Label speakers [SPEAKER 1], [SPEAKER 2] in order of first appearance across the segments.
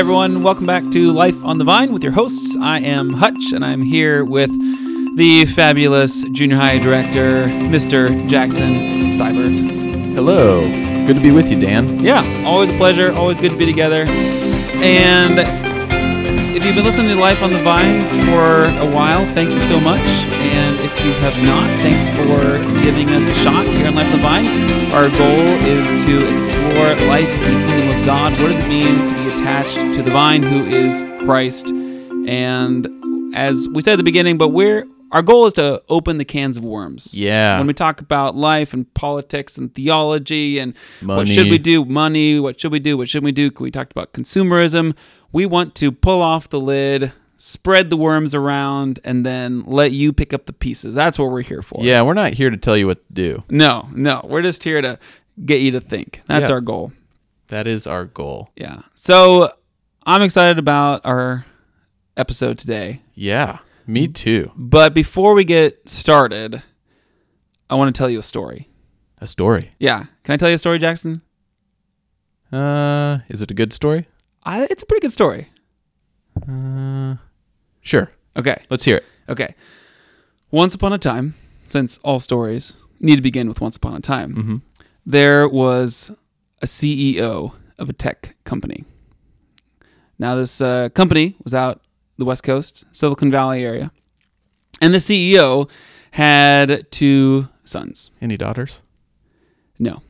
[SPEAKER 1] Everyone, welcome back to Life on the Vine with your hosts. I am Hutch, and I'm here with the fabulous junior high director, Mr. Jackson Seibert.
[SPEAKER 2] Hello. Good to be with you, Dan.
[SPEAKER 1] Yeah, always a pleasure, always good to be together. And if you've been listening to Life on the Vine for a while, thank you so much. And if you have not, thanks for giving us a shot here on Life on the Vine. Our goal is to explore life in the kingdom of God. What does it mean to be attached to the vine who is Christ? And as we said at the beginning, but we're our goal is to open the cans of worms.
[SPEAKER 2] Yeah.
[SPEAKER 1] When we talk about life and politics and theology and what should we do, money, what should we do, what shouldn't we do? We talked about consumerism. We want to pull off the lid, spread the worms around, and then let you pick up the pieces. That's what we're here for.
[SPEAKER 2] Yeah, we're not here to tell you what to do.
[SPEAKER 1] No, no. We're just here to get you to think. That's
[SPEAKER 2] Yeah.
[SPEAKER 1] our goal.
[SPEAKER 2] That is our goal.
[SPEAKER 1] Yeah. So I'm excited about our episode today.
[SPEAKER 2] Yeah. Me too.
[SPEAKER 1] But before we get started, I want to tell you a story.
[SPEAKER 2] A story.
[SPEAKER 1] Yeah. Can I tell you a story, Jackson?
[SPEAKER 2] Uh, is it a good story?
[SPEAKER 1] I, it's a pretty good story.
[SPEAKER 2] Uh, sure.
[SPEAKER 1] Okay.
[SPEAKER 2] Let's hear it.
[SPEAKER 1] Okay. Once upon a time, since all stories need to begin with once upon a time,
[SPEAKER 2] Mm-hmm.
[SPEAKER 1] there was a CEO of a tech company. Now, this uh, company was out the West Coast, Silicon Valley area, and the CEO had two sons.
[SPEAKER 2] Any daughters?
[SPEAKER 1] No,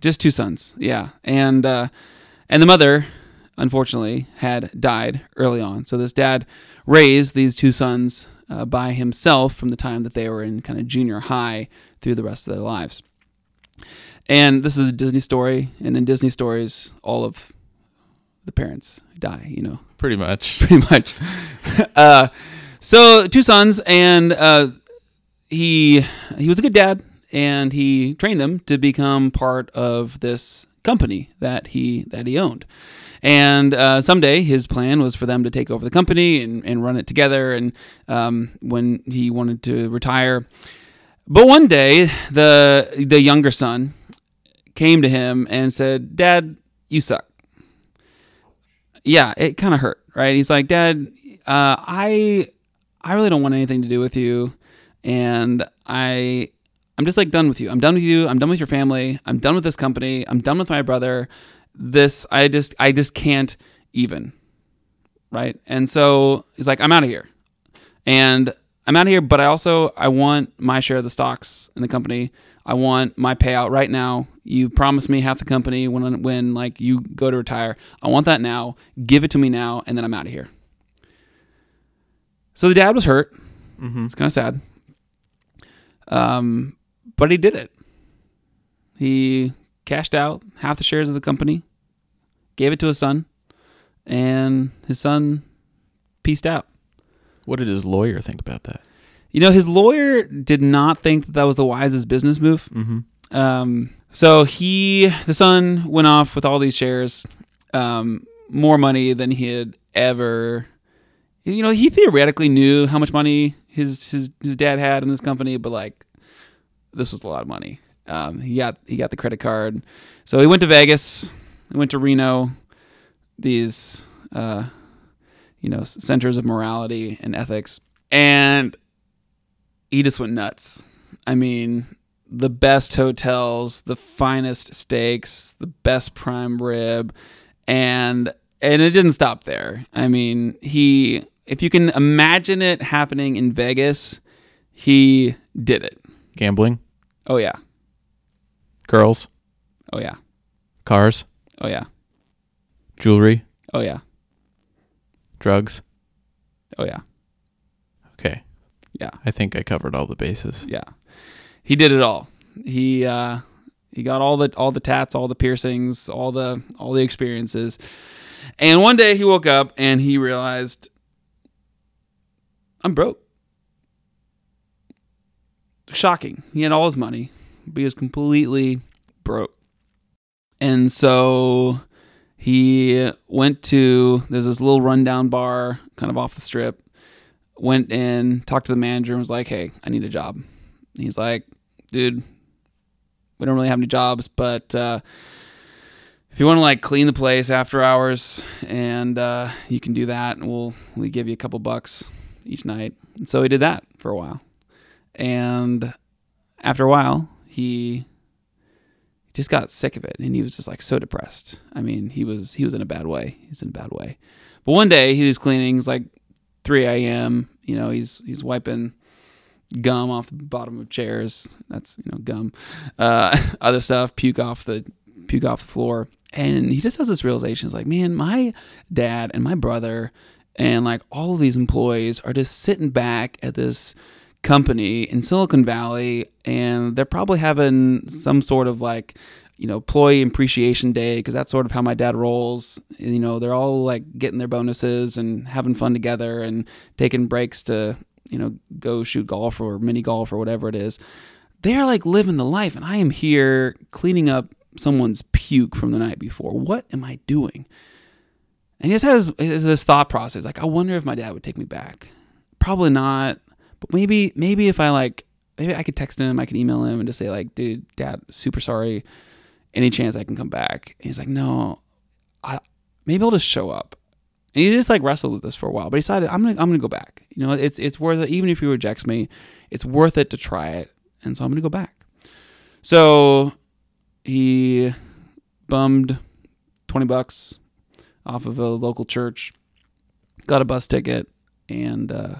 [SPEAKER 1] just two sons. Yeah, and uh, and the mother, unfortunately, had died early on. So this dad raised these two sons uh, by himself from the time that they were in kind of junior high through the rest of their lives. And this is a Disney story, and in Disney stories, all of the parents die. You know,
[SPEAKER 2] Pretty much.
[SPEAKER 1] pretty much. uh, so two sons, and uh, he he was a good dad, and he trained them to become part of this company that he that he owned. And uh, someday his plan was for them to take over the company and, and run it together. And um, when he wanted to retire, but one day the the younger son came to him and said, "Dad, you suck." yeah, it kind of hurt, right? He's like, Dad, uh, I, I really don't want anything to do with you, and I, I'm just like done with you. I'm done with you. I'm done with your family. I'm done with this company. I'm done with my brother. This, I just, I just can't even, right? And so he's like, I'm out of here, and I'm out of here. But I also, I want my share of the stocks in the company. I want my payout right now. You promised me half the company when when like you go to retire. I want that now. Give it to me now, and then I'm out of here. So the dad was hurt.
[SPEAKER 2] Mm-hmm.
[SPEAKER 1] It's kind of sad. Um, but he did it. He cashed out half the shares of the company, gave it to his son, and his son pieced out.
[SPEAKER 2] What did his lawyer think about that?
[SPEAKER 1] You know, his lawyer did not think that that was the wisest business move.
[SPEAKER 2] Mm-hmm.
[SPEAKER 1] Um, so he, the son, went off with all these shares, um, more money than he had ever. You know, he theoretically knew how much money his his his dad had in this company, but like, this was a lot of money. Um, he got he got the credit card, so he went to Vegas, he went to Reno, these uh, you know centers of morality and ethics, and he just went nuts. I mean, the best hotels, the finest steaks, the best prime rib, and and it didn't stop there. I mean, he if you can imagine it happening in Vegas, he did it.
[SPEAKER 2] Gambling,
[SPEAKER 1] Oh yeah.
[SPEAKER 2] girls,
[SPEAKER 1] Oh yeah.
[SPEAKER 2] cars,
[SPEAKER 1] Oh yeah.
[SPEAKER 2] jewelry,
[SPEAKER 1] Oh yeah.
[SPEAKER 2] drugs.
[SPEAKER 1] Oh yeah. Yeah.
[SPEAKER 2] I think I covered all the bases.
[SPEAKER 1] Yeah. He did it all. He uh he got all the all the tats, all the piercings, all the all the experiences. And one day he woke up and he realized I'm broke. Shocking. He had all his money, but he was completely broke. And so he went to there's this little rundown bar kind of off the strip. Went in, talked to the manager, and was like, "Hey, I need a job." He's like, "Dude, we don't really have any jobs, but uh, if you want to like clean the place after hours, and uh, you can do that, and we'll we give you a couple bucks each night. And so he did that for a while, and after a while, he just got sick of it, and he was just like so depressed. I mean, he was he was in a bad way. He's in a bad way. But one day he was cleaning. he's like 3 a.m. You know, he's he's wiping gum off the bottom of chairs. That's you know gum. Uh, other stuff, puke off the puke off the floor. And he just has this realization. It's like, man, my dad and my brother and like all of these employees are just sitting back at this company in Silicon Valley, and they're probably having some sort of like you know, employee appreciation day because that's sort of how my dad rolls. You know, they're all like getting their bonuses and having fun together and taking breaks to, you know, go shoot golf or mini golf or whatever it is. They're like living the life, and I am here cleaning up someone's puke from the night before. What am I doing? And he just has this thought process like, I wonder if my dad would take me back. Probably not, but maybe, maybe if I like, maybe I could text him, I could email him and just say like, dude, dad, super sorry any chance I can come back? And he's like, no, I, maybe I'll just show up. And he just like wrestled with this for a while, but he decided I'm gonna I'm gonna go back. You know, it's it's worth it. Even if he rejects me, it's worth it to try it. And so I'm gonna go back. So he bummed twenty bucks off of a local church, got a bus ticket, and uh,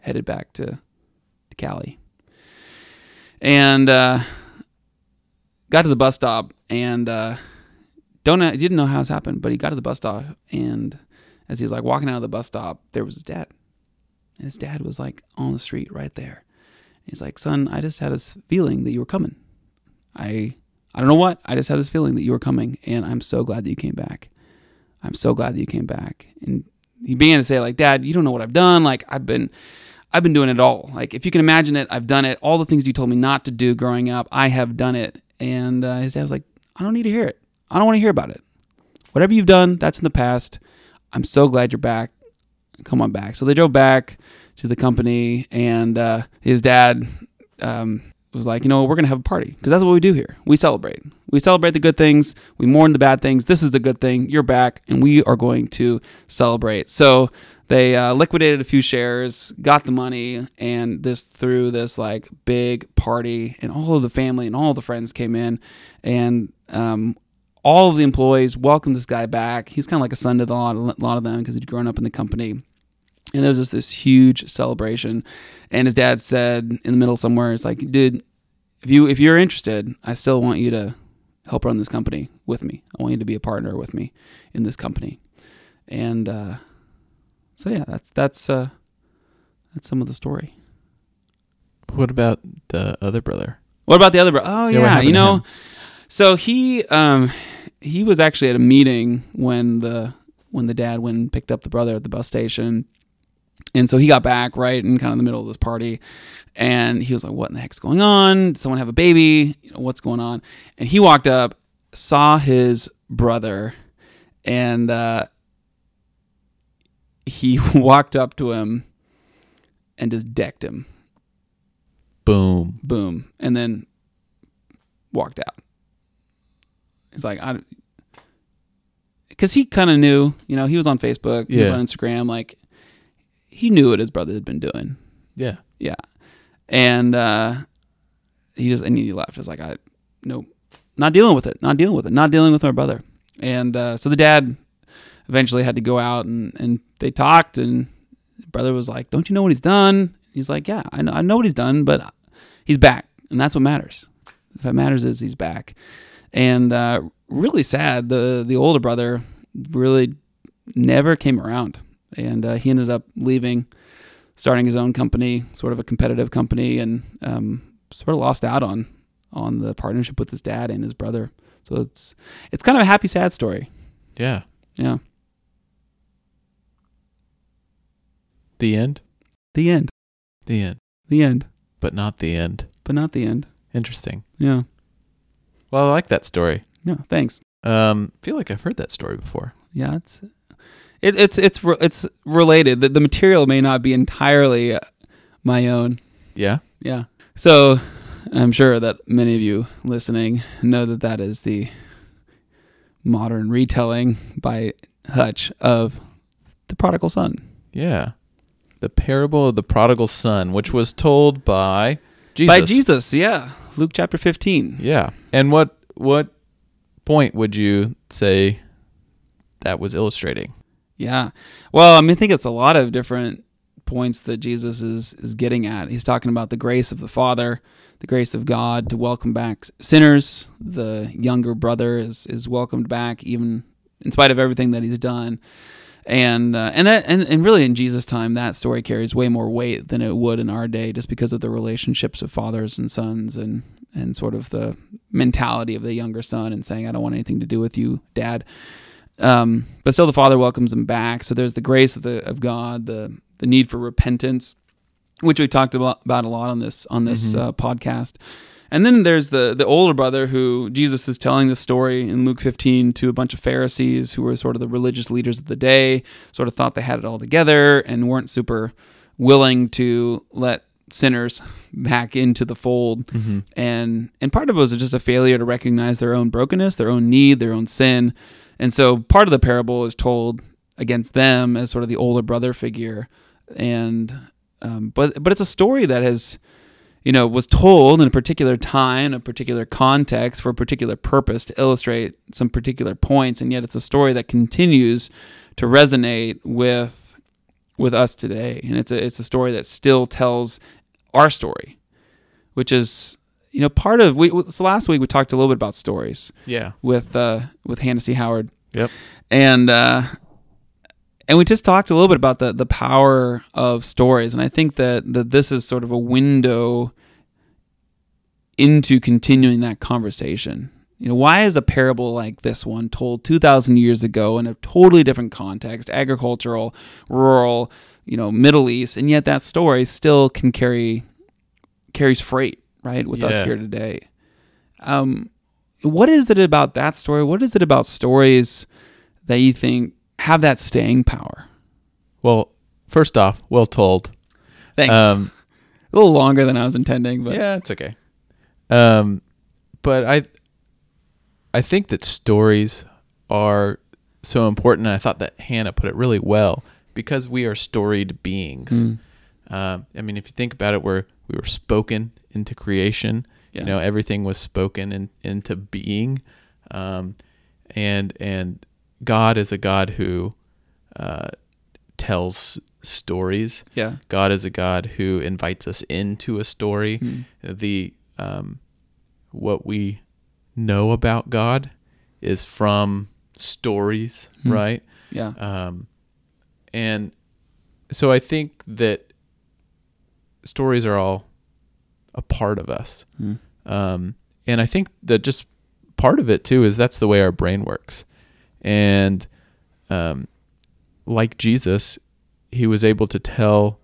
[SPEAKER 1] headed back to, to Cali. And uh, got to the bus stop and uh, don't didn't know how this happened, but he got to the bus stop and as he's like walking out of the bus stop, there was his dad. And his dad was like on the street right there. He's like, "Son, I just had this feeling that you were coming. I I don't know what. I just had this feeling that you were coming, and I'm so glad that you came back. I'm so glad that you came back." And he began to say, "Like, Dad, you don't know what I've done. Like, I've been." I've been doing it all. Like, if you can imagine it, I've done it. All the things you told me not to do growing up, I have done it. And uh, his dad was like, I don't need to hear it. I don't want to hear about it. Whatever you've done, that's in the past. I'm so glad you're back. Come on back. So they drove back to the company, and uh, his dad um, was like, you know, we're to have a party because that's what we do here. We celebrate. We celebrate the good things, we mourn the bad things. This is the good thing. You're back, and we are going to celebrate. So they uh, liquidated a few shares, got the money, and this threw this like big party, and all of the family and all the friends came in, and um, all of the employees welcomed this guy back. He's kind of like a son to the, lot, of, lot of them because he'd grown up in the company. And there was just this huge celebration, and his dad said in the middle somewhere, "It's like, dude, if you if you're interested, I still want you to help run this company with me. I want you to be a partner with me in this company." And uh, so yeah, that's that's uh, that's some of the story.
[SPEAKER 2] What about the other brother?
[SPEAKER 1] What about the other brother? Oh
[SPEAKER 2] Yeah,
[SPEAKER 1] yeah, you know, so he um he was actually at a meeting when the when the dad went and picked up the brother at the bus station. And so he got back right in kind of the middle of this party, and he was like, "What in the heck's going on? Did someone have a baby? You know, what's going on?" And he walked up, saw his brother, and uh, he walked up to him and just decked him.
[SPEAKER 2] Boom.
[SPEAKER 1] boom, and then walked out. He's like, I, because he kind of knew, you know, he was on Facebook, he was on Instagram, like he knew what his brother had been doing,
[SPEAKER 2] Yeah.
[SPEAKER 1] yeah, and uh, he just and he left. I was like, I, nope, not dealing with it, not dealing with it, not dealing with my brother, and uh, so the dad eventually had to go out and and they talked, and brother was like, don't you know what he's done? He's like, yeah, I know, I know what he's done, but he's back, and that's what matters. If what matters is he's back, and uh, really sad. The the older brother really never came around, and uh, he ended up leaving, starting his own company, sort of a competitive company, and um, sort of lost out on on the partnership with his dad and his brother. So it's it's kind of a happy sad story.
[SPEAKER 2] Yeah.
[SPEAKER 1] Yeah,
[SPEAKER 2] The end.
[SPEAKER 1] the end,
[SPEAKER 2] The end.
[SPEAKER 1] the end,
[SPEAKER 2] But not the end.
[SPEAKER 1] but not the end.
[SPEAKER 2] Interesting.
[SPEAKER 1] Yeah,
[SPEAKER 2] Well, I like that story.
[SPEAKER 1] yeah. Thanks.
[SPEAKER 2] Um, I feel like I've heard that story before.
[SPEAKER 1] Yeah, it's it, it's it's it's related. The, the material may not be entirely uh, my own.
[SPEAKER 2] Yeah.
[SPEAKER 1] Yeah. So I'm sure that many of you listening know that that is the modern retelling by Hutch of the prodigal son.
[SPEAKER 2] Yeah. The parable of the prodigal son, which was told by Jesus.
[SPEAKER 1] By Jesus, yeah. Luke chapter 15.
[SPEAKER 2] Yeah. And what what point would you say that was illustrating?
[SPEAKER 1] Yeah. Well, I mean, I think it's a lot of different points that Jesus is is getting at. He's talking about the grace of the Father, the grace of God to welcome back sinners. The younger brother is is welcomed back even in spite of everything that he's done. And uh, and that and, and really in Jesus' time that story carries way more weight than it would in our day just because of the relationships of fathers and sons and and sort of the mentality of the younger son and saying I don't want anything to do with you, dad. Um, but still, the Father welcomes him back. So there's the grace of the of God, the the need for repentance, which we've talked about, about a lot on this on this
[SPEAKER 2] Mhm.
[SPEAKER 1] uh, podcast. And then there's the the older brother who Jesus is telling the story in Luke 15 to a bunch of Pharisees who were sort of the religious leaders of the day, sort of thought they had it all together and weren't super willing to let sinners back into the fold.
[SPEAKER 2] Mm-hmm.
[SPEAKER 1] and and part of it was just a failure to recognize their own brokenness, their own need, their own sin, and so part of the parable is told against them as sort of the older brother figure, and um, but but it's a story that has you know was told in a particular time, a particular context for a particular purpose to illustrate some particular points, and yet it's a story that continues to resonate with with us today, and it's a it's a story that still tells our story, which is you know part of we so last week we talked a little bit about stories
[SPEAKER 2] Yeah.
[SPEAKER 1] with uh with Hannessy Howard.
[SPEAKER 2] Yep.
[SPEAKER 1] And uh and we just talked a little bit about the the power of stories and I think that that this is sort of a window into continuing that conversation. You know, why is a parable like this one told 2000 years ago in a totally different context, agricultural, rural, you know, Middle East, and yet that story still can carry carries freight, right, with us here today. Um what is it about that story? What is it about stories that you think have that staying power?
[SPEAKER 2] Well, first off, well told.
[SPEAKER 1] Thanks.
[SPEAKER 2] Um,
[SPEAKER 1] a little longer than I was intending, but
[SPEAKER 2] yeah, it's okay. Um, but I, I think that stories are so important. And I thought that Hannah put it really well because we are storied beings.
[SPEAKER 1] Mm,
[SPEAKER 2] Um, I mean, if you think about it, we're we were spoken into creation.
[SPEAKER 1] yeah.
[SPEAKER 2] You know, everything was spoken in, into being, um, and and God is a God who uh, tells stories.
[SPEAKER 1] yeah.
[SPEAKER 2] God is a God who invites us into a story.
[SPEAKER 1] Mm,
[SPEAKER 2] The um, what we know about God is from stories,
[SPEAKER 1] Hmm.
[SPEAKER 2] right?
[SPEAKER 1] yeah.
[SPEAKER 2] Um, and so I think that stories are all a part of us.
[SPEAKER 1] Mm,
[SPEAKER 2] Um, and I think that just part of it too is that's the way our brain works. And um, like Jesus, he was able to tell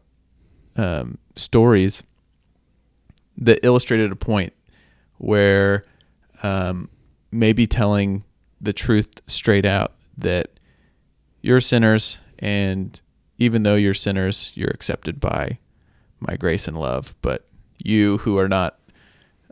[SPEAKER 2] um, stories that illustrated a point where um, maybe telling the truth straight out that you're sinners, and even though you're sinners, you're accepted by my grace and love. But you who are not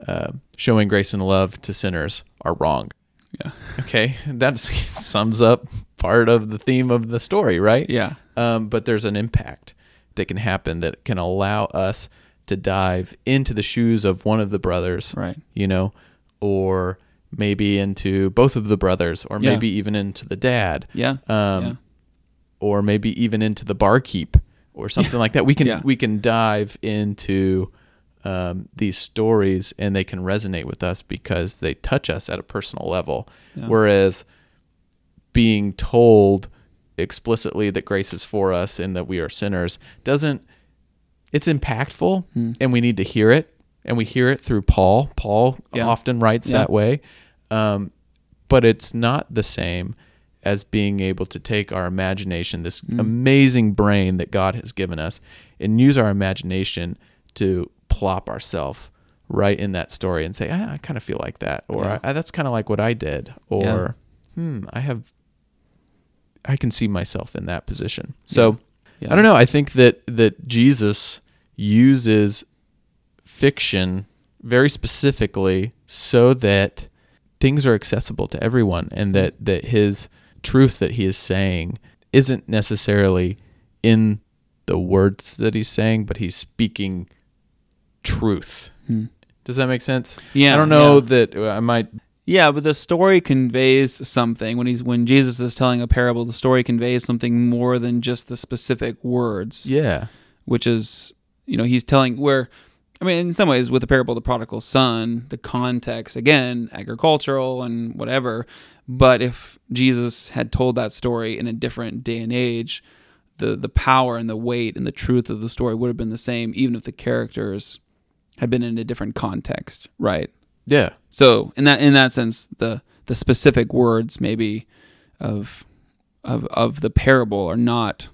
[SPEAKER 2] uh, showing grace and love to sinners are wrong.
[SPEAKER 1] Yeah.
[SPEAKER 2] Okay, that sums up part of the theme of the story, right?
[SPEAKER 1] yeah.
[SPEAKER 2] Um, but there's an impact that can happen that can allow us to dive into the shoes of one of the brothers,
[SPEAKER 1] Right.
[SPEAKER 2] you know, or maybe into both of the brothers, or
[SPEAKER 1] Yeah.
[SPEAKER 2] maybe even into the dad,
[SPEAKER 1] Yeah.
[SPEAKER 2] um,
[SPEAKER 1] Yeah.
[SPEAKER 2] or maybe even into the barkeep or something like that. We can
[SPEAKER 1] Yeah.
[SPEAKER 2] we can dive into um, these stories and they can resonate with us because they touch us at a personal level.
[SPEAKER 1] Yeah.
[SPEAKER 2] Whereas being told explicitly that grace is for us and that we are sinners doesn't it's impactful
[SPEAKER 1] Hmm.
[SPEAKER 2] and we need to hear it and we hear it through paul paul
[SPEAKER 1] Yeah.
[SPEAKER 2] often writes
[SPEAKER 1] Yeah.
[SPEAKER 2] that way um, but it's not the same as being able to take our imagination this
[SPEAKER 1] Mm.
[SPEAKER 2] amazing brain that god has given us and use our imagination to plop ourselves right in that story and say ah, i kind of feel like that or
[SPEAKER 1] Yeah.
[SPEAKER 2] I, that's kind of like what i did or hmm i have i can see myself in that position so
[SPEAKER 1] Yeah.
[SPEAKER 2] I don't know. I think that that Jesus uses fiction very specifically so that things are accessible to everyone and that that his truth that he is saying isn't necessarily in the words that he's saying, but he's speaking truth.
[SPEAKER 1] Hmm.
[SPEAKER 2] Does that make sense?
[SPEAKER 1] Yeah,
[SPEAKER 2] I don't know
[SPEAKER 1] yeah.
[SPEAKER 2] that I might
[SPEAKER 1] Yeah, but the story conveys something when he's when Jesus is telling a parable. The story conveys something more than just the specific words,
[SPEAKER 2] yeah.
[SPEAKER 1] which is you know he's telling where. I mean, in some ways, with the parable of the prodigal son, the context again agricultural and whatever. But if Jesus had told that story in a different day and age, the the power and the weight and the truth of the story would have been the same, even if the characters had been in a different context, right?
[SPEAKER 2] Yeah.
[SPEAKER 1] So in that in that sense, the the specific words maybe of of of the parable are not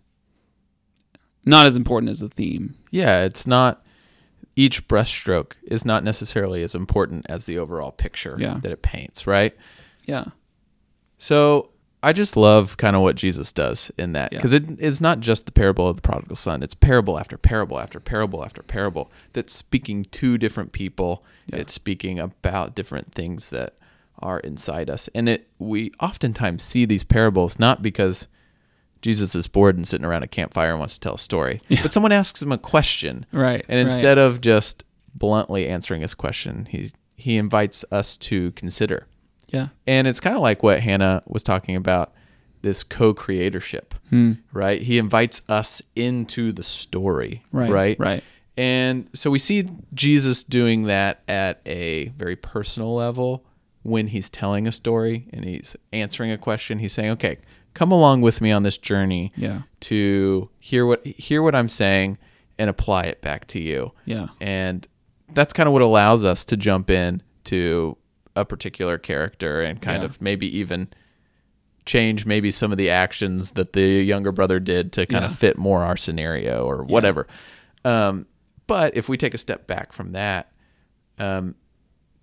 [SPEAKER 1] not as important as the theme.
[SPEAKER 2] Yeah, it's not each brushstroke is not necessarily as important as the overall picture
[SPEAKER 1] Yeah.
[SPEAKER 2] that it paints, right?
[SPEAKER 1] Yeah.
[SPEAKER 2] So I just love kind of what Jesus does in that
[SPEAKER 1] Yeah.
[SPEAKER 2] because it is not just the parable of the prodigal son; it's parable after parable after parable after parable that's speaking to different people.
[SPEAKER 1] Yeah.
[SPEAKER 2] It's speaking about different things that are inside us, and it we oftentimes see these parables not because Jesus is bored and sitting around a campfire and wants to tell a story, but someone asks him a question,
[SPEAKER 1] Right.
[SPEAKER 2] and instead of just bluntly answering his question, he he invites us to consider.
[SPEAKER 1] Yeah.
[SPEAKER 2] And it's kind of like what Hannah was talking about this co creatorship,
[SPEAKER 1] Hmm.
[SPEAKER 2] right? He invites us into the story,
[SPEAKER 1] Right.
[SPEAKER 2] right?
[SPEAKER 1] Right.
[SPEAKER 2] And so we see Jesus doing that at a very personal level when he's telling a story and he's answering a question. He's saying, "Okay, come along with me on this journey
[SPEAKER 1] Yeah.
[SPEAKER 2] to hear what hear what I'm saying and apply it back to you."
[SPEAKER 1] Yeah.
[SPEAKER 2] and that's kind of what allows us to jump in to a particular character and kind
[SPEAKER 1] Yeah.
[SPEAKER 2] of maybe even change maybe some of the actions that the younger brother did to kind
[SPEAKER 1] Yeah.
[SPEAKER 2] of fit more our scenario or whatever um, but if we take a step back from that um,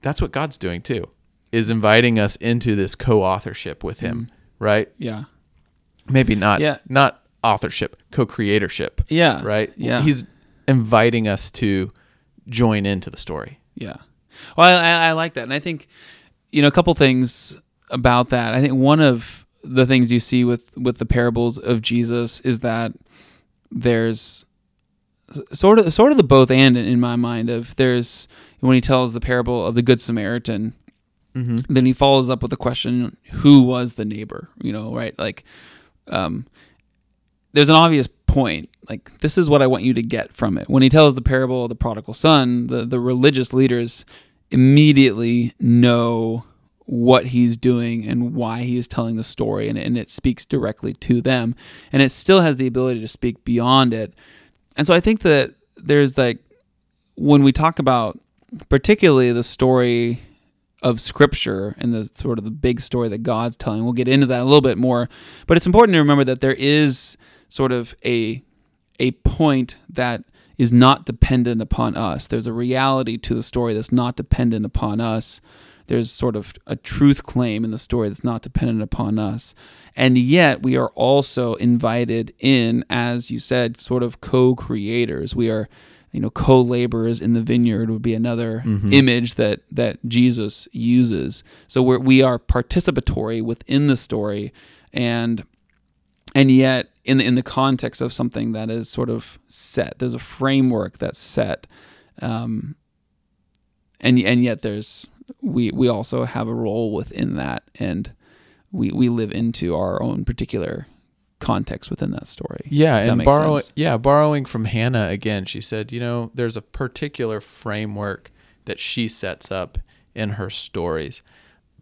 [SPEAKER 2] that's what god's doing too is inviting us into this co-authorship with him right
[SPEAKER 1] Yeah.
[SPEAKER 2] maybe not
[SPEAKER 1] Yeah.
[SPEAKER 2] not authorship co-creatorship
[SPEAKER 1] Yeah.
[SPEAKER 2] right
[SPEAKER 1] Yeah.
[SPEAKER 2] he's inviting us to join into the story
[SPEAKER 1] Yeah. Well, I, I, like that, and I think you know a couple things about that. I think one of the things you see with with the parables of Jesus is that there's sort of sort of the both and in my mind of there's when he tells the parable of the good Samaritan,
[SPEAKER 2] mm-hmm.
[SPEAKER 1] then he follows up with the question, "Who was the neighbor?" You know, right? Like, um, there's an obvious point. Like, this is what I want you to get from it. When he tells the parable of the prodigal son, the the religious leaders immediately know what he's doing and why he is telling the story, and, and it speaks directly to them, and it still has the ability to speak beyond it. And so I think that there's like when we talk about particularly the story of scripture and the sort of the big story that God's telling. We'll get into that a little bit more, but it's important to remember that there is sort of a a point that is not dependent upon us. There's a reality to the story that's not dependent upon us. There's sort of a truth claim in the story that's not dependent upon us. And yet we are also invited in as you said sort of co-creators. We are you know co-laborers in the vineyard would be another
[SPEAKER 2] Mhm.
[SPEAKER 1] image that that Jesus uses. So we're, we are participatory within the story, and and yet in the in the context of something that is sort of set. There's a framework that's set, um, and and yet there's we we also have a role within that, and we we live into our own particular context within that story.
[SPEAKER 2] Yeah, and borrowing yeah, borrowing from Hannah again, she said, you know, there's a particular framework that she sets up in her stories.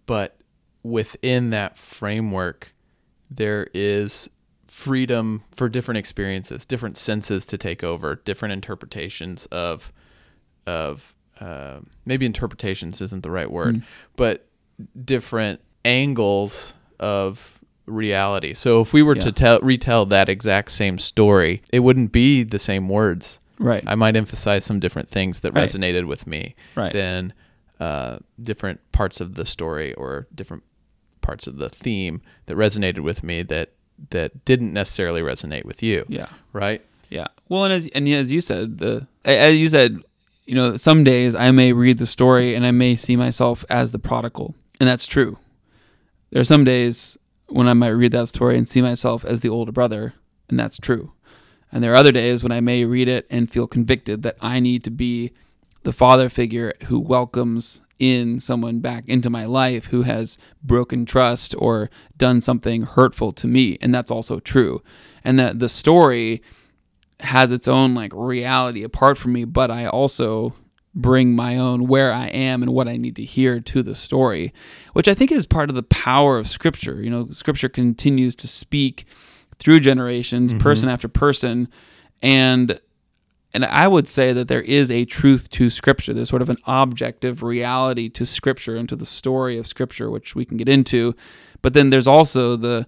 [SPEAKER 2] But within that framework, there is freedom for different experiences, different senses to take over, different interpretations of of uh, maybe interpretations isn't the right word,
[SPEAKER 1] Mm.
[SPEAKER 2] but different angles of reality. So if we were
[SPEAKER 1] Yeah.
[SPEAKER 2] to tell retell that exact same story, it wouldn't be the same words.
[SPEAKER 1] Right.
[SPEAKER 2] I might emphasize some different things that
[SPEAKER 1] Right.
[SPEAKER 2] resonated with me
[SPEAKER 1] Right.
[SPEAKER 2] than uh, different parts of the story or different parts of the theme that resonated with me that that didn't necessarily resonate with you.
[SPEAKER 1] yeah.
[SPEAKER 2] Right?
[SPEAKER 1] Yeah. Well, and as and as you said, the as you said, you know, some days I may read the story and I may see myself as the prodigal, and that's true. There are some days when I might read that story and see myself as the older brother, and that's true. And there are other days when I may read it and feel convicted that I need to be the father figure who welcomes in someone back into my life who has broken trust or done something hurtful to me. And that's also true. And that the story has its own like reality apart from me, but I also bring my own where I am and what I need to hear to the story, which I think is part of the power of scripture. You know, scripture continues to speak through generations,
[SPEAKER 2] Mm-hmm.
[SPEAKER 1] person after person, and and I would say that there is a truth to scripture. There's sort of an objective reality to scripture and to the story of scripture, which we can get into. But then there's also the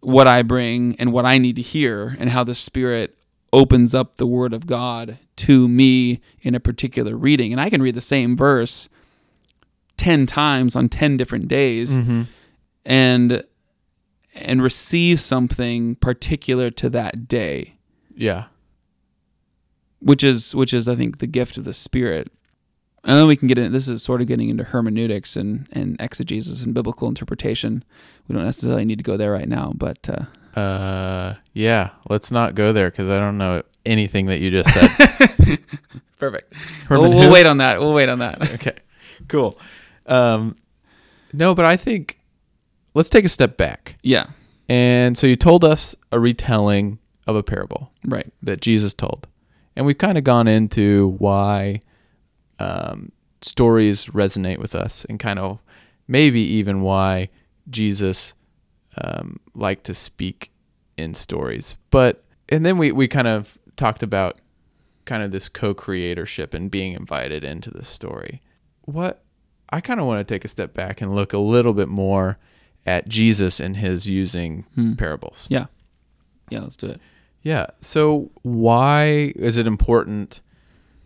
[SPEAKER 1] what I bring and what I need to hear and how the spirit opens up the word of God to me in a particular reading. And I can read the same verse 10 times on 10 different days
[SPEAKER 2] Mm-hmm.
[SPEAKER 1] and and receive something particular to that day,
[SPEAKER 2] Yeah.
[SPEAKER 1] Which is which is I think the gift of the spirit. And then we can get in this is sort of getting into hermeneutics and, and exegesis and biblical interpretation. We don't necessarily need to go there right now, but uh,
[SPEAKER 2] Uh, yeah. Let's not go there because I don't know anything that you just said.
[SPEAKER 1] perfect. We'll, we'll wait on that. We'll wait on that.
[SPEAKER 2] okay. Cool. Um, no, but I think let's take a step back.
[SPEAKER 1] yeah,
[SPEAKER 2] And so you told us a retelling of a parable
[SPEAKER 1] right.
[SPEAKER 2] that Jesus told. And we've kind of gone into why um, stories resonate with us and kind of maybe even why Jesus um, liked to speak in stories. But, and then we, we kind of talked about kind of this co creatorship and being invited into the story. What I kind of want to take a step back and look a little bit more at Jesus and his using
[SPEAKER 1] Hmm.
[SPEAKER 2] parables.
[SPEAKER 1] Yeah. Yeah, let's do it.
[SPEAKER 2] Yeah. So why is it important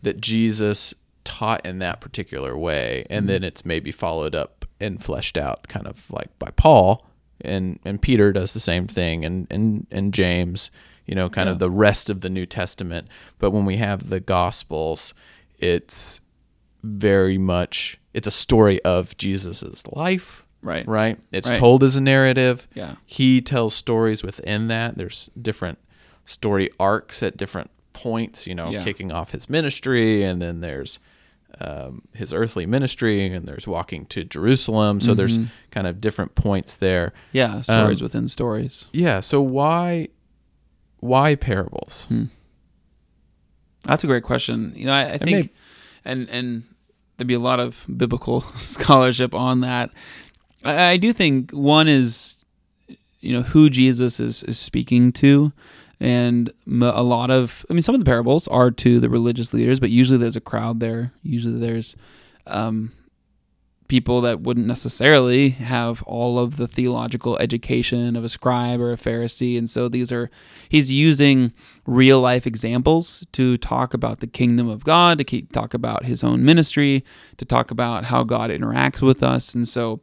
[SPEAKER 2] that Jesus taught in that particular way and mm-hmm. then it's maybe followed up and fleshed out kind of like by Paul and and Peter does the same thing and and and James, you know, kind
[SPEAKER 1] Yeah.
[SPEAKER 2] of the rest of the New Testament. But when we have the gospels, it's very much it's a story of Jesus's life,
[SPEAKER 1] Right.
[SPEAKER 2] right? It's
[SPEAKER 1] Right.
[SPEAKER 2] told as a narrative
[SPEAKER 1] Yeah.
[SPEAKER 2] he tells stories within that. There's different story arcs at different points, you know,
[SPEAKER 1] Yeah.
[SPEAKER 2] kicking off his ministry, and then there's um, his earthly ministry, and there's walking to Jerusalem. So there's
[SPEAKER 1] Mhm.
[SPEAKER 2] kind of different points there.
[SPEAKER 1] Yeah, stories
[SPEAKER 2] Um,
[SPEAKER 1] within stories.
[SPEAKER 2] Yeah. So why why parables?
[SPEAKER 1] Hmm. That's a great question. You know, I, I think,
[SPEAKER 2] may-
[SPEAKER 1] and and there'd be a lot of biblical scholarship on that. I, I do think one is, you know, who Jesus is is speaking to, and a lot of, I mean, some of the parables are to the religious leaders, but usually there's a crowd there. Usually there's um, people that wouldn't necessarily have all of the theological education of a scribe or a Pharisee, and so these are he's using real life examples to talk about the kingdom of God, to keep, talk about his own ministry, to talk about how God interacts with us, and so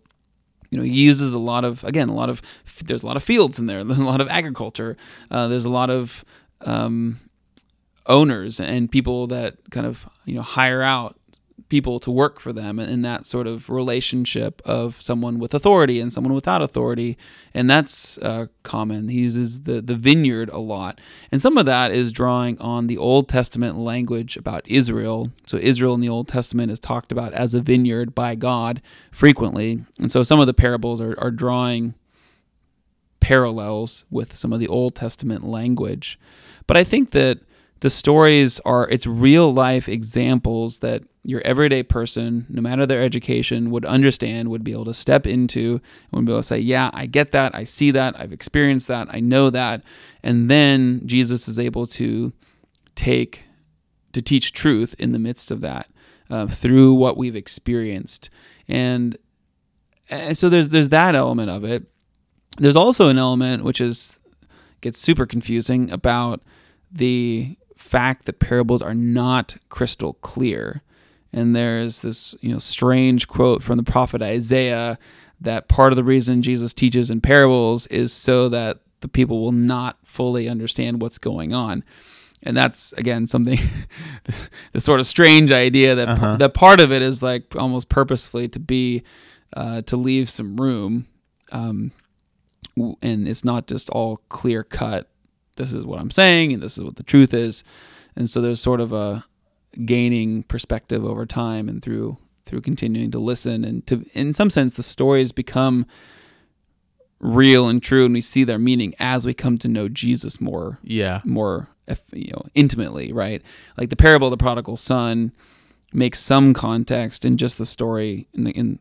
[SPEAKER 1] you know uses a lot of again a lot of there's a lot of fields in there, there's a lot of agriculture, uh, there's a lot of um, owners and people that kind of you know hire out people to work for them in that sort of relationship of someone with authority and someone without authority. And that's uh, common. He uses the, the vineyard a lot. And some of that is drawing on the old testament language about israel. So israel in the old testament is talked about as a vineyard by god frequently. And so some of the parables are, are drawing parallels with some of the old testament language. But i think that the stories are it's real life examples that your everyday person no matter their education would understand would be able to step into and would be able to say yeah i get that. I see that. I've experienced that. I know that. And then jesus is able to take to teach truth in the midst of that uh, through what we've experienced. And and so there's there's that element of it. There's also an element which is gets super confusing about the fact that parables are not crystal clear. And there's this, you know, strange quote from the prophet Isaiah that part of the reason Jesus teaches in parables is so that the people will not fully understand what's going on. And that's again something the sort of strange idea that
[SPEAKER 2] Uh-huh.
[SPEAKER 1] that part of it is like almost purposefully to be uh, to leave some room, um, and it's not just all clear cut. This is what I'm saying, and this is what the truth is, and so there's sort of a gaining perspective over time and through through continuing to listen and to in some sense the stories become real and true and we see their meaning as we come to know Jesus more
[SPEAKER 2] Yeah.
[SPEAKER 1] more you know intimately right like the parable of the prodigal son makes some context in just the story in the in,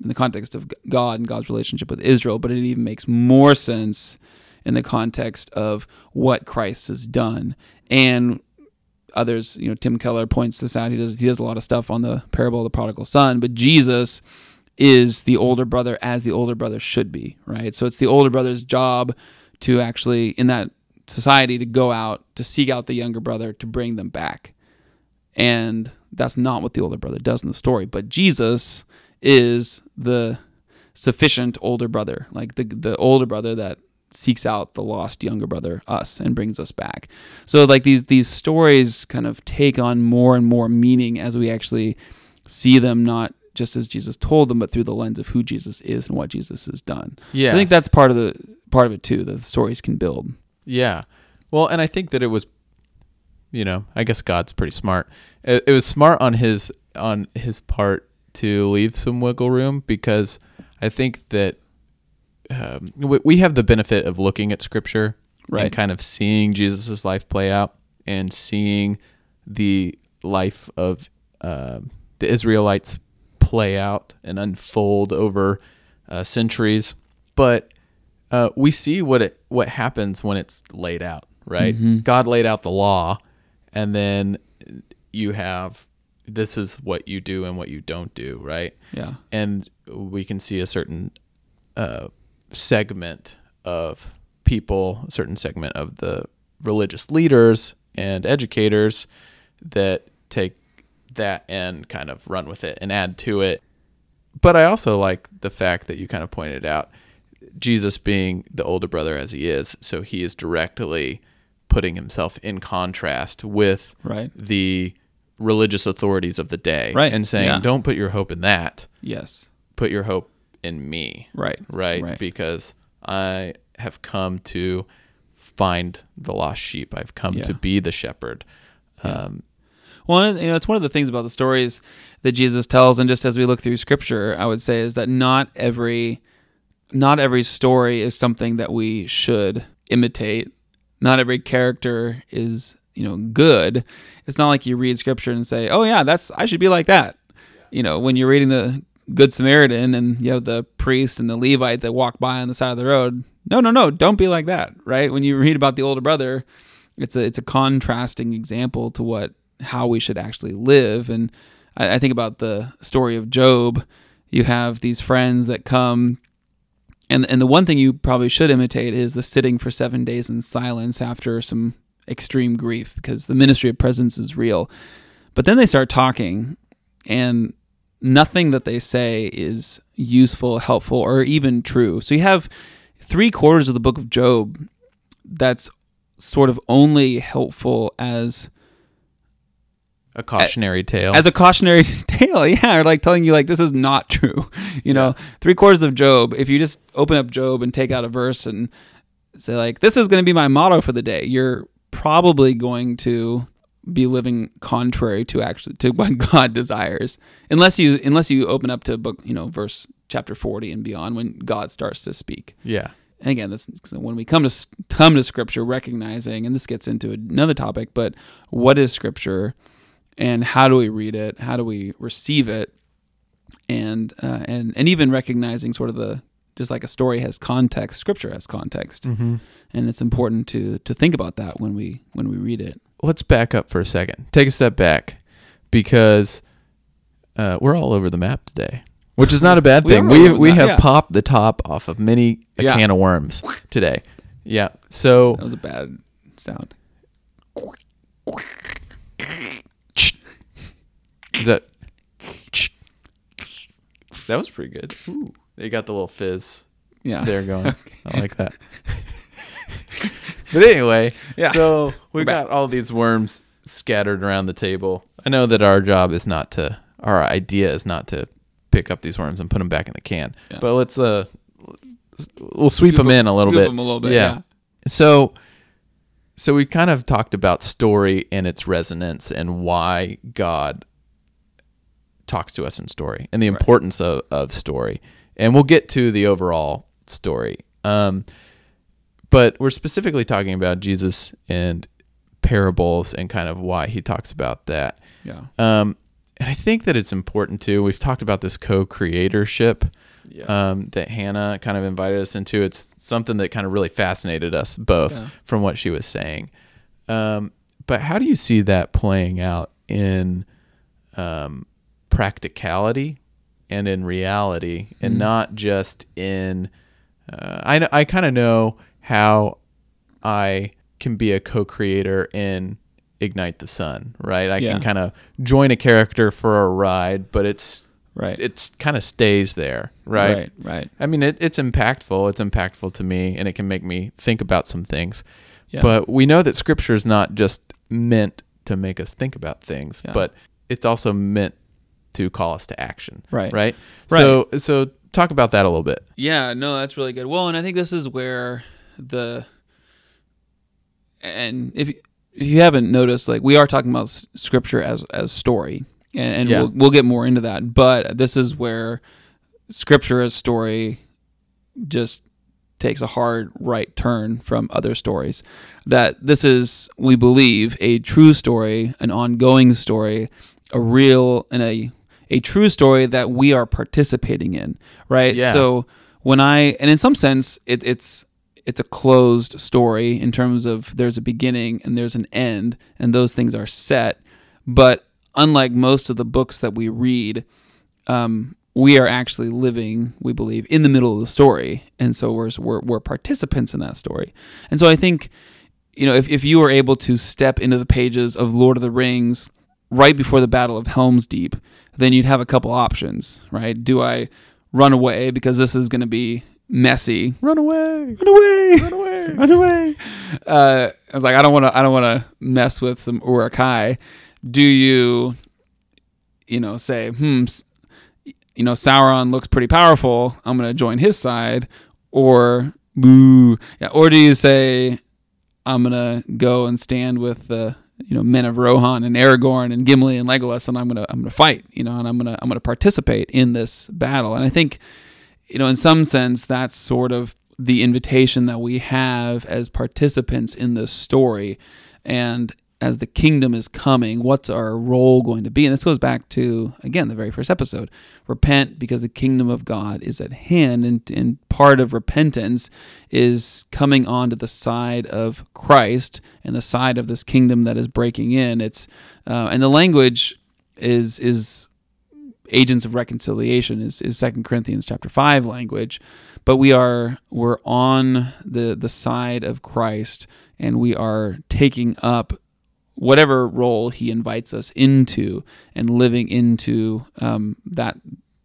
[SPEAKER 1] in the context of God and God's relationship with Israel but it even makes more sense in the context of what Christ has done and others you know Tim Keller points this out he does he does a lot of stuff on the parable of the prodigal son but Jesus is the older brother as the older brother should be, right? So it's the older brother's job to actually, in that society, to go out to seek out the younger brother to bring them back. And that's not what the older brother does in the story. But Jesus is the sufficient older brother, like the the older brother that seeks out the lost younger brother, us, and brings us back. So like these these stories kind of take on more and more meaning as we actually see them not just as Jesus told them, but through the lens of who Jesus is and what Jesus has done.
[SPEAKER 2] Yeah.
[SPEAKER 1] So I think that's part of the part of it too that the stories can build.
[SPEAKER 2] Yeah. Well, and I think that it was, you know, I guess God's pretty smart. It, it was smart on his on his part to leave some wiggle room because I think that um, we, we have the benefit of looking at Scripture
[SPEAKER 1] Right.
[SPEAKER 2] and kind of seeing Jesus' life play out and seeing the life of um the Israelites play out and unfold over uh, centuries. But uh, we see what it what happens when it's laid out, right? God laid out the law, and then you have this is what you do and what you don't do, right?
[SPEAKER 1] Yeah.
[SPEAKER 2] And we can see a certain uh, segment of people, a certain segment of the religious leaders and educators that take that and kind of run with it and add to it. But I also like the fact that you kind of pointed out Jesus being the older brother as he is, so he is directly putting himself in contrast with
[SPEAKER 1] Right.
[SPEAKER 2] the religious authorities of the day
[SPEAKER 1] Right,
[SPEAKER 2] and saying,
[SPEAKER 1] yeah.
[SPEAKER 2] don't put your hope in that,
[SPEAKER 1] Yes.
[SPEAKER 2] put your hope in me,
[SPEAKER 1] Right.
[SPEAKER 2] right?
[SPEAKER 1] Right.
[SPEAKER 2] Because I have come to find the lost sheep. I've come to be the shepherd. Um,
[SPEAKER 1] Well, you know, it's one of the things about the stories that Jesus tells, and just as we look through Scripture, I would say is that not every, not every story is something that we should imitate. Not every character is, you know, good. It's not like you read Scripture and say, "Oh yeah, that's I should be like that." You know, when you're reading the Good Samaritan and you have the priest and the Levite that walk by on the side of the road. No, no, no, don't be like that, right? When you read about the older brother, it's a it's a contrasting example to what how we should actually live. And I, I think about the story of Job. You have these friends that come, and and the one thing you probably should imitate is the sitting for seven days in silence after some extreme grief, because the ministry of presence is real. But then they start talking, and nothing that they say is useful, helpful, or even true. So you have three quarters of the book of Job that's sort of only helpful as
[SPEAKER 2] a cautionary tale.
[SPEAKER 1] as a cautionary tale, yeah, or like telling you like this is not true. You know, three quarters of Job. If you just open up Job and take out a verse and say like this is going to be my motto for the day, you're probably going to be living contrary to actually to what God desires, unless you unless you open up to book you know verse chapter forty and beyond when God starts to speak.
[SPEAKER 2] yeah.
[SPEAKER 1] And again, that's when we come to come to Scripture, recognizing, and this gets into another topic, but what is Scripture, and how do we read it? How do we receive it? And uh, and and even recognizing sort of the just like a story has context, Scripture has context,
[SPEAKER 2] Mm-hmm.
[SPEAKER 1] and it's important to to think about that when we when we read it.
[SPEAKER 2] Let's back up for a second. Take a step back because uh, we're all over the map today, which is not a bad thing. We we
[SPEAKER 1] map,
[SPEAKER 2] have
[SPEAKER 1] yeah.
[SPEAKER 2] popped the top off of many a
[SPEAKER 1] Yeah.
[SPEAKER 2] can of worms today. Yeah. So
[SPEAKER 1] That was a bad sound.
[SPEAKER 2] Is that that was pretty good? Ooh, they got the little fizz
[SPEAKER 1] Yeah,
[SPEAKER 2] They're going. I like that. but anyway,
[SPEAKER 1] Yeah.
[SPEAKER 2] So we got all these worms scattered around the table. I know that our job is not to, our idea is not to pick up these worms and put them back in the can.
[SPEAKER 1] Yeah.
[SPEAKER 2] But let's uh, we'll sweep them in a little
[SPEAKER 1] scoop
[SPEAKER 2] bit.
[SPEAKER 1] 'em a little bit, yeah.
[SPEAKER 2] So, so we kind of talked about story and its resonance and why God talks to us in story and the importance of, of story. And we'll get to the overall story. Um, but we're specifically talking about Jesus and parables and kind of why he talks about that.
[SPEAKER 1] Yeah.
[SPEAKER 2] Um, and I think that it's important too. We've talked about this co-creatorship
[SPEAKER 1] Yeah.
[SPEAKER 2] um, that Hannah kind of invited us into. It's something that kind of really fascinated us both
[SPEAKER 1] Yeah.
[SPEAKER 2] from what she was saying. Um, but how do you see that playing out in um, practicality and in reality, and
[SPEAKER 1] Mm.
[SPEAKER 2] not just in? Uh, I I kind of know how I can be a co-creator in Ignite the Sun, right? I
[SPEAKER 1] Yeah.
[SPEAKER 2] can kind of join a character for a ride, but it's
[SPEAKER 1] right.
[SPEAKER 2] it's kind of stays there, right?
[SPEAKER 1] Right. Right.
[SPEAKER 2] I mean, it, it's impactful. It's impactful to me, and it can make me think about some things.
[SPEAKER 1] Yeah.
[SPEAKER 2] But we know that Scripture is not just meant to make us think about things,
[SPEAKER 1] Yeah.
[SPEAKER 2] but it's also meant to call us to action.
[SPEAKER 1] Right.
[SPEAKER 2] Right. So so talk about that a little bit.
[SPEAKER 1] Yeah, no, that's really good. Well, and I think this is where the and if if you haven't noticed, like we are talking about scripture as as story, and, and
[SPEAKER 2] Yeah.
[SPEAKER 1] we'll we'll get more into that. But this is where scripture as story just takes a hard right turn from other stories. That this is, we believe, a true story, an ongoing story, a real and a a true story that we are participating in, right?
[SPEAKER 2] Yeah.
[SPEAKER 1] So when I and in some sense it, it's it's a closed story in terms of there's a beginning and there's an end and those things are set. But unlike most of the books that we read, um, we are actually living, we believe, in the middle of the story, and so we're we're, we're participants in that story. And so I think, you know, if if you were able to step into the pages of Lord of the Rings right before the Battle of Helm's Deep, then you'd have a couple options, right? Do I run away because this is going to be messy?
[SPEAKER 2] Run away.
[SPEAKER 1] Run away!
[SPEAKER 2] Run away.
[SPEAKER 1] Run away! Uh, I was like, I don't want to. I don't want to mess with some Uruk-hai. Do you, you know, say, hmm, you know, Sauron looks pretty powerful. I'm going to join his side, or boo, yeah, or do you say, I'm going to go and stand with the you know men of Rohan and Aragorn and Gimli and Legolas, and I'm gonna I'm gonna fight, you know, and I'm gonna I'm gonna participate in this battle. And I think, you know, in some sense, that's sort of the invitation that we have as participants in this story, and as the kingdom is coming, what's our role going to be? And this goes back to again the very first episode: repent because the kingdom of God is at hand, and and part of repentance is coming onto the side of Christ and the side of this kingdom that is breaking in. It's uh, and the language is is agents of reconciliation is is Second Corinthians chapter five language, but we are we're on the the side of Christ and we are taking up whatever role He invites us into and living into um, that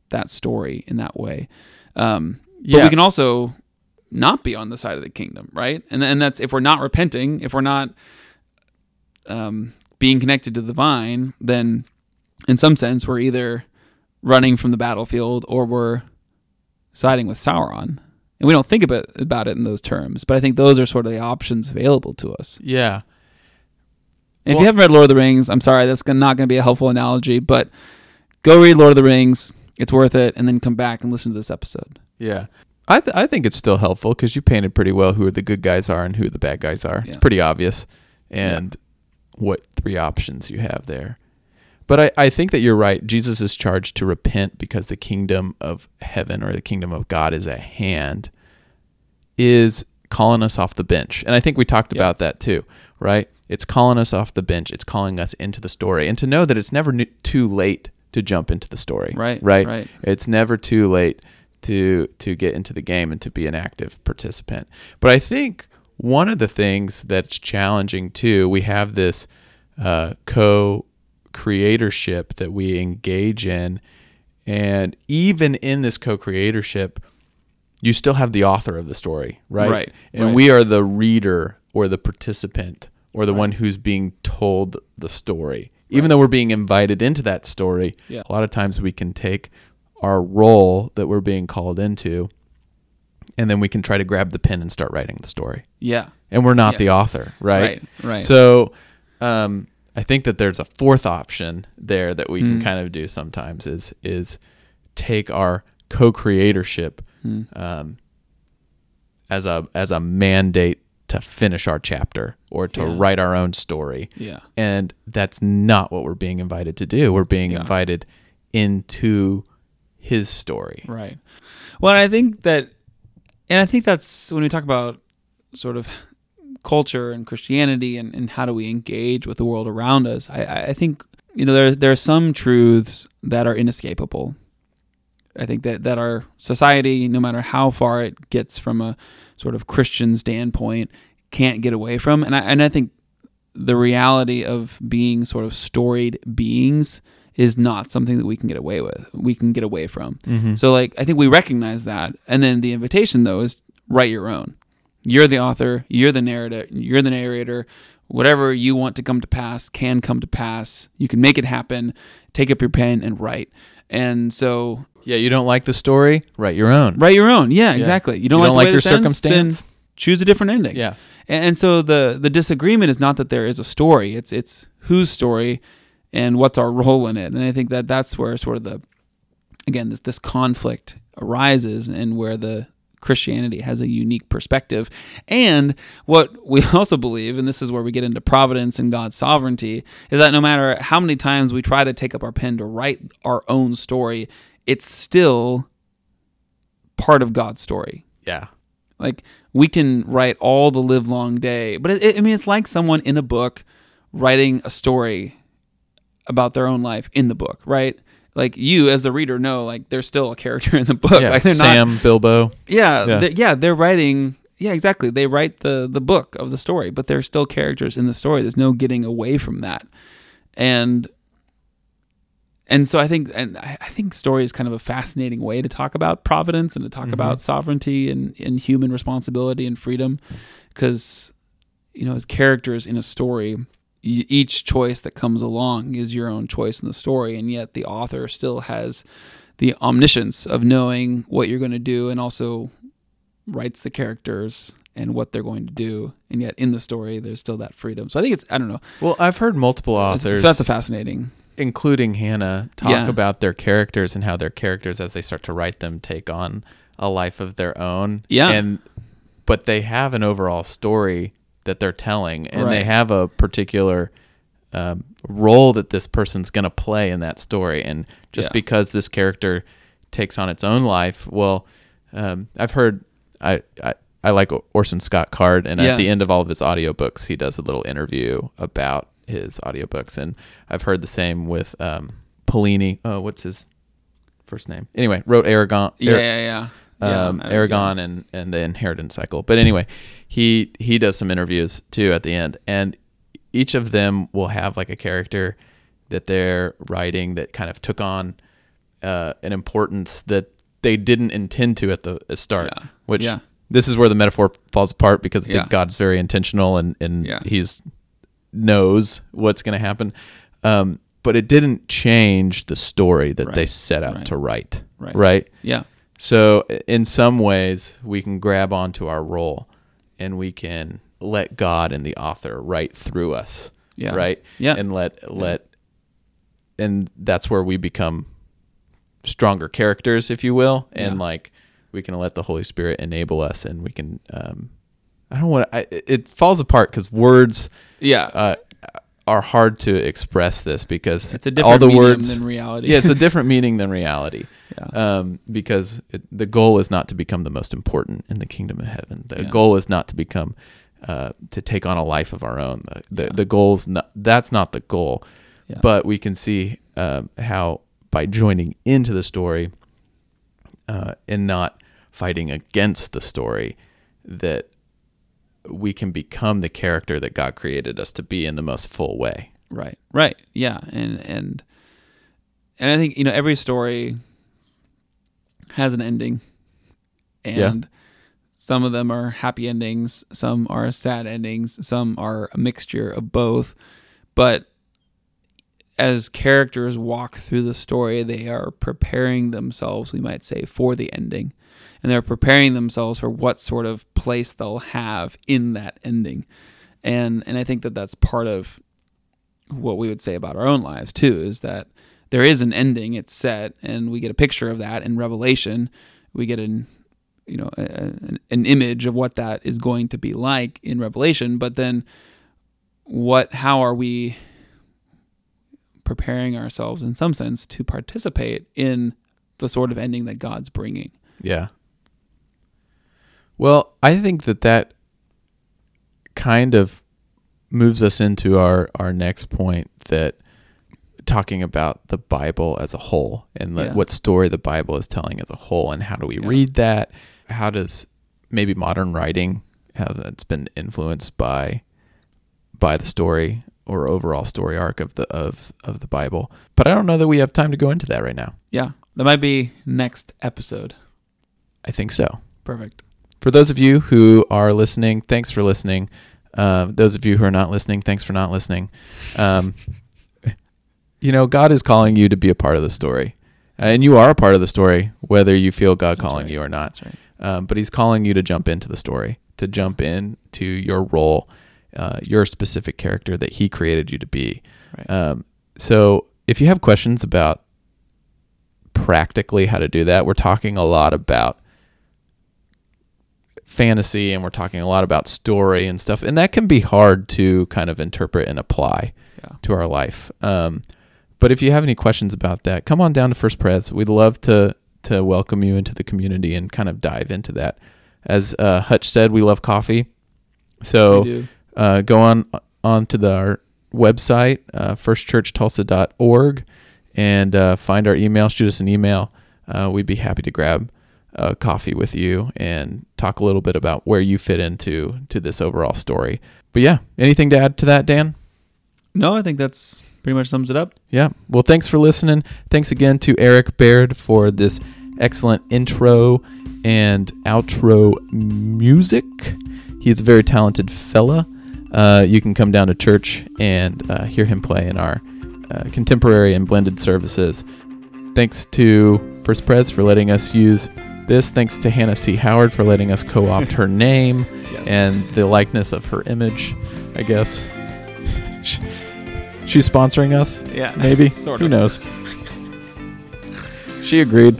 [SPEAKER 1] that story in that way. Um, but
[SPEAKER 2] Yeah.
[SPEAKER 1] we can also not be on the side of the kingdom, right? And and that's if we're not repenting, if we're not um, being connected to the vine, then in some sense we're either running from the battlefield or we're siding with Sauron. And we don't think about about it in those terms, but I think those are sort of the options available to us.
[SPEAKER 2] Yeah.
[SPEAKER 1] And if you haven't read Lord of the Rings, I'm sorry, that's not going to be a helpful analogy, but go read Lord of the Rings. It's worth it, and then come back and listen to this episode.
[SPEAKER 2] Yeah. I, th- I think it's still helpful because you painted pretty well who the good guys are and who the bad guys are. It's pretty obvious. And what three options you have there. But I, I think that you're right. Jesus is charged to repent because the kingdom of heaven or the kingdom of God is at hand, is calling us off the bench. And I think we talked about that too, right? It's calling us off the bench. It's calling us into the story. And to know that it's never too late to jump into the story.
[SPEAKER 1] Right,
[SPEAKER 2] Right.
[SPEAKER 1] right.
[SPEAKER 2] It's never too late to to get into the game and to be an active participant. But I think one of the things that's challenging too, we have this uh, co-creatorship that we engage in, and even in this co-creatorship, you still have the author of the story, right?
[SPEAKER 1] Right,
[SPEAKER 2] And
[SPEAKER 1] right.
[SPEAKER 2] we are the reader or the participant or the
[SPEAKER 1] Right.
[SPEAKER 2] one who's being told the story. Even though we're being invited into that story,
[SPEAKER 1] Yeah.
[SPEAKER 2] a lot of times we can take our role that we're being called into, and then we can try to grab the pen and start writing the story.
[SPEAKER 1] Yeah.
[SPEAKER 2] And we're not
[SPEAKER 1] Yeah.
[SPEAKER 2] the author, right?
[SPEAKER 1] Right. Right.
[SPEAKER 2] So, um, I think that there's a fourth option there that we can
[SPEAKER 1] Mm.
[SPEAKER 2] kind of do sometimes is is take our co-creatorship
[SPEAKER 1] Hmm.
[SPEAKER 2] um, as a as a mandate to finish our chapter or to
[SPEAKER 1] Yeah.
[SPEAKER 2] write our own story,
[SPEAKER 1] yeah.
[SPEAKER 2] and that's not what we're being invited to do. We're being
[SPEAKER 1] Yeah.
[SPEAKER 2] invited into His story.
[SPEAKER 1] Right. Well, I think that, and I think that's when we talk about sort of culture and Christianity and, and how do we engage with the world around us. I, I- think you know there there are some truths that are inescapable. I think that that our society, no matter how far it gets from a sort of Christian standpoint, can't get away from. And I and I think the reality of being sort of storied beings is not something that we can get away with. We can get away from.
[SPEAKER 2] Mm-hmm.
[SPEAKER 1] So like I think we recognize that, and then the invitation though is write your own. You're the author. You're the narrator. You're the narrator. Whatever you want to come to pass can come to pass. You can make it happen. Take up your pen and write. And so
[SPEAKER 2] yeah, you don't like the story, write your own.
[SPEAKER 1] write your own. Yeah, exactly. You don't
[SPEAKER 2] You
[SPEAKER 1] like,
[SPEAKER 2] don't
[SPEAKER 1] the
[SPEAKER 2] like your
[SPEAKER 1] ends,
[SPEAKER 2] circumstance?
[SPEAKER 1] Choose a different ending.
[SPEAKER 2] Yeah.
[SPEAKER 1] And, and so the the disagreement is not that there is a story. It's it's whose story and what's our role in it. And I think that that's where sort of the again this this conflict arises and where the Christianity has a unique perspective. And what we also believe, and this is where we get into providence and God's sovereignty, is that no matter how many times we try to take up our pen to write our own story, it's still part of God's story.
[SPEAKER 2] Yeah.
[SPEAKER 1] Like we can write all the live long day, but it, I mean, it's like someone in a book writing a story about their own life in the book, right? Like you, as the reader, know like there's still a character in the book.
[SPEAKER 2] Yeah.
[SPEAKER 1] Like they're not,
[SPEAKER 2] Sam, Bilbo.
[SPEAKER 1] yeah,
[SPEAKER 2] Yeah.
[SPEAKER 1] yeah. yeah, they're writing. Yeah, exactly. They write the the book of the story, but they're still characters in the story. There's no getting away from that, and and so I think and I I think story is kind of a fascinating way to talk about providence and to talk
[SPEAKER 2] Mhm.
[SPEAKER 1] about sovereignty and, and human responsibility and freedom, because you know as characters in a story, each choice that comes along is your own choice in the story, and yet the author still has the omniscience of knowing what you're going to do and also writes the characters and what they're going to do and yet in the story there's still that freedom so i think it's i don't know
[SPEAKER 2] Well, I've heard multiple authors,
[SPEAKER 1] that's a fascinating
[SPEAKER 2] including Hannah, talk
[SPEAKER 1] Yeah.
[SPEAKER 2] about their characters and how their characters, as they start to write them, take on a life of their own.
[SPEAKER 1] Yeah.
[SPEAKER 2] And but they have an overall story that they're telling, and they have a particular um, role that this person's going to play in that story. And just
[SPEAKER 1] Yeah.
[SPEAKER 2] because this character takes on its own life, well, um, I've heard I. I I like Orson Scott Card, and
[SPEAKER 1] Yeah.
[SPEAKER 2] at the end of all of his audiobooks, he does a little interview about his audiobooks. And I've heard the same with um, Paolini. Oh, what's his first name? Anyway, wrote Eragon.
[SPEAKER 1] yeah yeah yeah yeah
[SPEAKER 2] um,
[SPEAKER 1] I-
[SPEAKER 2] Eragon and, and the Inheritance Cycle. But anyway, he he does some interviews too at the end, and each of them will have like a character that they're writing that kind of took on uh, an importance that they didn't intend to at the start.
[SPEAKER 1] Yeah.
[SPEAKER 2] Which
[SPEAKER 1] Yeah.
[SPEAKER 2] this is where the metaphor falls apart because I think
[SPEAKER 1] Yeah.
[SPEAKER 2] God's very intentional and and
[SPEAKER 1] Yeah.
[SPEAKER 2] he's knows what's going to happen. Um, but it didn't change the story that they set out
[SPEAKER 1] Right.
[SPEAKER 2] to write.
[SPEAKER 1] Right.
[SPEAKER 2] right?
[SPEAKER 1] yeah
[SPEAKER 2] So, in some ways, we can grab onto our role and we can let God and the author write through us.
[SPEAKER 1] Yeah.
[SPEAKER 2] Right?
[SPEAKER 1] Yeah.
[SPEAKER 2] And let, let, and that's where we become stronger characters, if you will. And
[SPEAKER 1] Yeah.
[SPEAKER 2] like, we can let the Holy Spirit enable us and we can, um, I don't want to, it falls apart because words,
[SPEAKER 1] yeah
[SPEAKER 2] uh, are hard to express this because
[SPEAKER 1] it's a
[SPEAKER 2] all
[SPEAKER 1] different
[SPEAKER 2] the
[SPEAKER 1] medium
[SPEAKER 2] words
[SPEAKER 1] than reality
[SPEAKER 2] yeah, it's a different meaning than reality.
[SPEAKER 1] Yeah.
[SPEAKER 2] Um, because it, the goal is not to become the most important in the kingdom of heaven. The
[SPEAKER 1] Yeah.
[SPEAKER 2] goal is not to become uh, to take on a life of our own. The the, the goal's not that's not the goal. But we can see um, how by joining into the story uh, and not fighting against the story, that we can become the character that God created us to be in the most full way.
[SPEAKER 1] Right. Right. Yeah. And and and I think you know every story has an ending, and
[SPEAKER 2] Yeah.
[SPEAKER 1] some of them are happy endings, some are sad endings, some are a mixture of both. But as characters walk through the story, they are preparing themselves, we might say, for the ending. And they're preparing themselves for what sort of place they'll have in that ending. And and I think that that's part of what we would say about our own lives too is that there is an ending, it's set, and we get a picture of that in Revelation. We get an you know a, an, an image of what that is going to be like in Revelation, but then what how are we preparing ourselves in some sense to participate in the sort of ending that God's bringing.
[SPEAKER 2] Yeah. Well, I think that that kind of moves us into our our next point that talking about the Bible as a whole and
[SPEAKER 1] Yeah.
[SPEAKER 2] what story the Bible is telling as a whole and how do we
[SPEAKER 1] Yeah.
[SPEAKER 2] read that? How does maybe modern writing how that's been influenced by by the story or overall story arc of the of of the Bible. But I don't know that we have time to go into that right now.
[SPEAKER 1] Yeah, that might be next episode.
[SPEAKER 2] I think so.
[SPEAKER 1] Perfect.
[SPEAKER 2] for those of you who are listening, thanks for listening. Uh, those of you who are not listening, thanks for not listening. Um, you know, God is calling you to be a part of the story, and you are a part of the story, whether you feel God
[SPEAKER 1] That's
[SPEAKER 2] calling
[SPEAKER 1] right.
[SPEAKER 2] you or not.
[SPEAKER 1] That's right.
[SPEAKER 2] Um, but He's calling you to jump into the story, to jump into your role, uh, your specific character that He created you to be.
[SPEAKER 1] Right.
[SPEAKER 2] Um, so, if you have questions about practically how to do that, we're talking a lot about fantasy and we're talking a lot about story and stuff, and that can be hard to kind of interpret and apply
[SPEAKER 1] yeah.
[SPEAKER 2] to our life. Um, but if you have any questions about that, come on down to First Pres. We'd love to to welcome you into the community and kind of dive into that. As uh, Hutch said, we love coffee, so uh, go on on to the, our website, uh, firstchurchtulsa.org, and uh, find our email. Shoot us an email. Uh, we'd be happy to grab a coffee with you and talk a little bit about where you fit into to this overall story. But yeah, anything to add to that, Dan?
[SPEAKER 1] No, I think that's pretty much sums it up.
[SPEAKER 2] Yeah. Well, thanks for listening. Thanks again to Eric Baird for this excellent intro and outro music. He's a very talented fella. Uh, you can come down to church and uh, hear him play in our uh, contemporary and blended services. Thanks to First Pres for letting us use this. Thanks to Hannah C. Howard for letting us co opt her name
[SPEAKER 1] Yes.
[SPEAKER 2] and the likeness of her image, I guess. She's sponsoring us,
[SPEAKER 1] yeah,
[SPEAKER 2] maybe.
[SPEAKER 1] sort
[SPEAKER 2] Who
[SPEAKER 1] of.
[SPEAKER 2] knows? She agreed,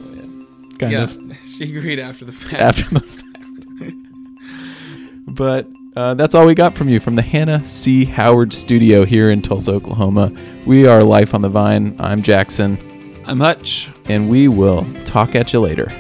[SPEAKER 2] kind
[SPEAKER 1] yeah,
[SPEAKER 2] of,
[SPEAKER 1] she agreed after the fact.
[SPEAKER 2] after the fact. but uh, that's all we got from you from the Hannah C. Howard studio here in Tulsa, Oklahoma. We are Life on the Vine. I'm Jackson,
[SPEAKER 1] I'm Hutch.
[SPEAKER 2] and we will talk at you later.